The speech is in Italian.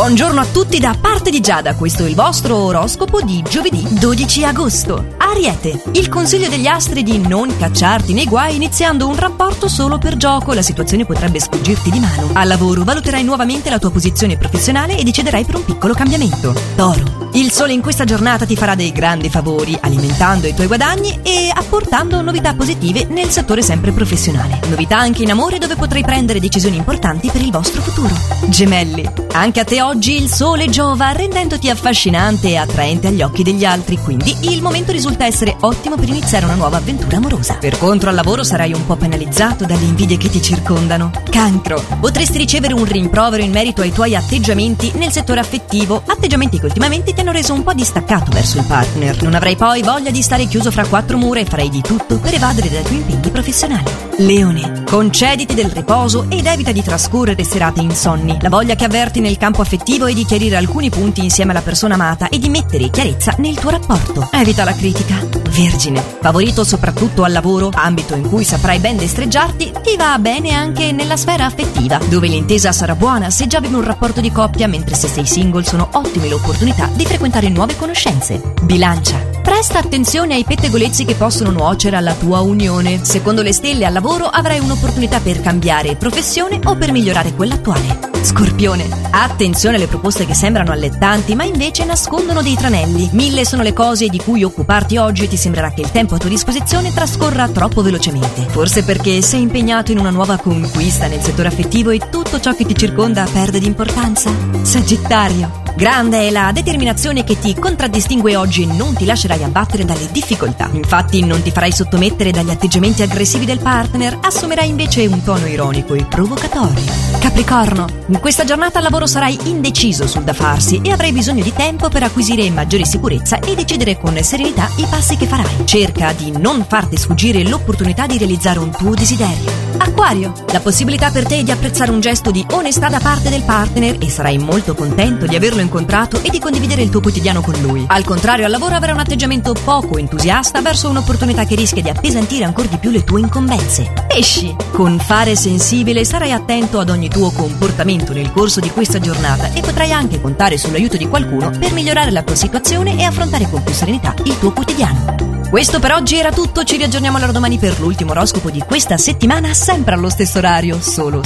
Buongiorno a tutti da parte di Giada, questo è il vostro oroscopo di giovedì 12 agosto. Ariete, il consiglio degli astri di non cacciarti nei guai iniziando un rapporto solo per gioco, la situazione potrebbe sfuggirti di mano. Al lavoro valuterai nuovamente la tua posizione professionale e deciderai per un piccolo cambiamento. Toro, il sole in questa giornata ti farà dei grandi favori, alimentando i tuoi guadagni e apportando novità positive nel settore sempre professionale. Novità anche in amore dove potrai prendere decisioni importanti per il vostro futuro. Gemelli, anche a te oggi il sole giova rendendoti affascinante e attraente agli occhi degli altri, quindi il momento risulta essere ottimo per iniziare una nuova avventura amorosa. Per contro al lavoro sarai un po' penalizzato dalle invidie che ti circondano. Cancro, potresti ricevere un rimprovero in merito ai tuoi atteggiamenti nel settore affettivo, atteggiamenti che ultimamente ti hanno reso un po' distaccato verso il partner. Non avrai poi voglia di stare chiuso fra quattro mura e farai di tutto per evadere dai tuoi impegni professionali. Leone, concediti del riposo ed evita di trascorrere serate insonni. La voglia che avverti nel campo affettivo è di chiarire alcuni punti insieme alla persona amata e di mettere chiarezza nel tuo rapporto. Evita la critica Vergine, favorito soprattutto al lavoro, ambito in cui saprai ben destreggiarti, ti va bene anche nella sfera affettiva, dove l'intesa sarà buona se già avevi un rapporto di coppia, mentre se sei single sono ottime le opportunità di frequentare nuove conoscenze. Bilancia. Presta attenzione ai pettegolezzi che possono nuocere alla tua unione. Secondo le stelle al lavoro avrai un'opportunità per cambiare professione o per migliorare quella attuale. Scorpione, attenzione alle proposte che sembrano allettanti ma invece nascondono dei tranelli. Mille sono le cose di cui occuparti oggi e ti sembrerà che il tempo a tua disposizione trascorra troppo velocemente. Forse perché sei impegnato in una nuova conquista nel settore affettivo e tutto ciò che ti circonda perde di importanza? Sagittario, Grande è la determinazione che ti contraddistingue oggi e non ti lascerai abbattere dalle difficoltà. Infatti non ti farai sottomettere dagli atteggiamenti aggressivi del partner, assumerai invece un tono ironico e provocatorio. Capricorno, in questa giornata al lavoro sarai indeciso sul da farsi e avrai bisogno di tempo per acquisire maggiore sicurezza e decidere con serenità i passi che farai. Cerca di non farti sfuggire l'opportunità di realizzare un tuo desiderio. Acquario, la possibilità per te di apprezzare un gesto di onestà da parte del partner e sarai molto contento di averlo incontrato e di condividere il tuo quotidiano con lui. Al contrario, al lavoro avrai un atteggiamento poco entusiasta verso un'opportunità che rischia di appesantire ancora di più le tue incombenze. Pesci, con fare sensibile sarai attento ad ogni tuo comportamento nel corso di questa giornata e potrai anche contare sull'aiuto di qualcuno per migliorare la tua situazione e affrontare con più serenità il tuo quotidiano. Questo per oggi era tutto, ci riaggiorniamo allora domani per l'ultimo oroscopo di questa settimana, sempre allo stesso orario, solo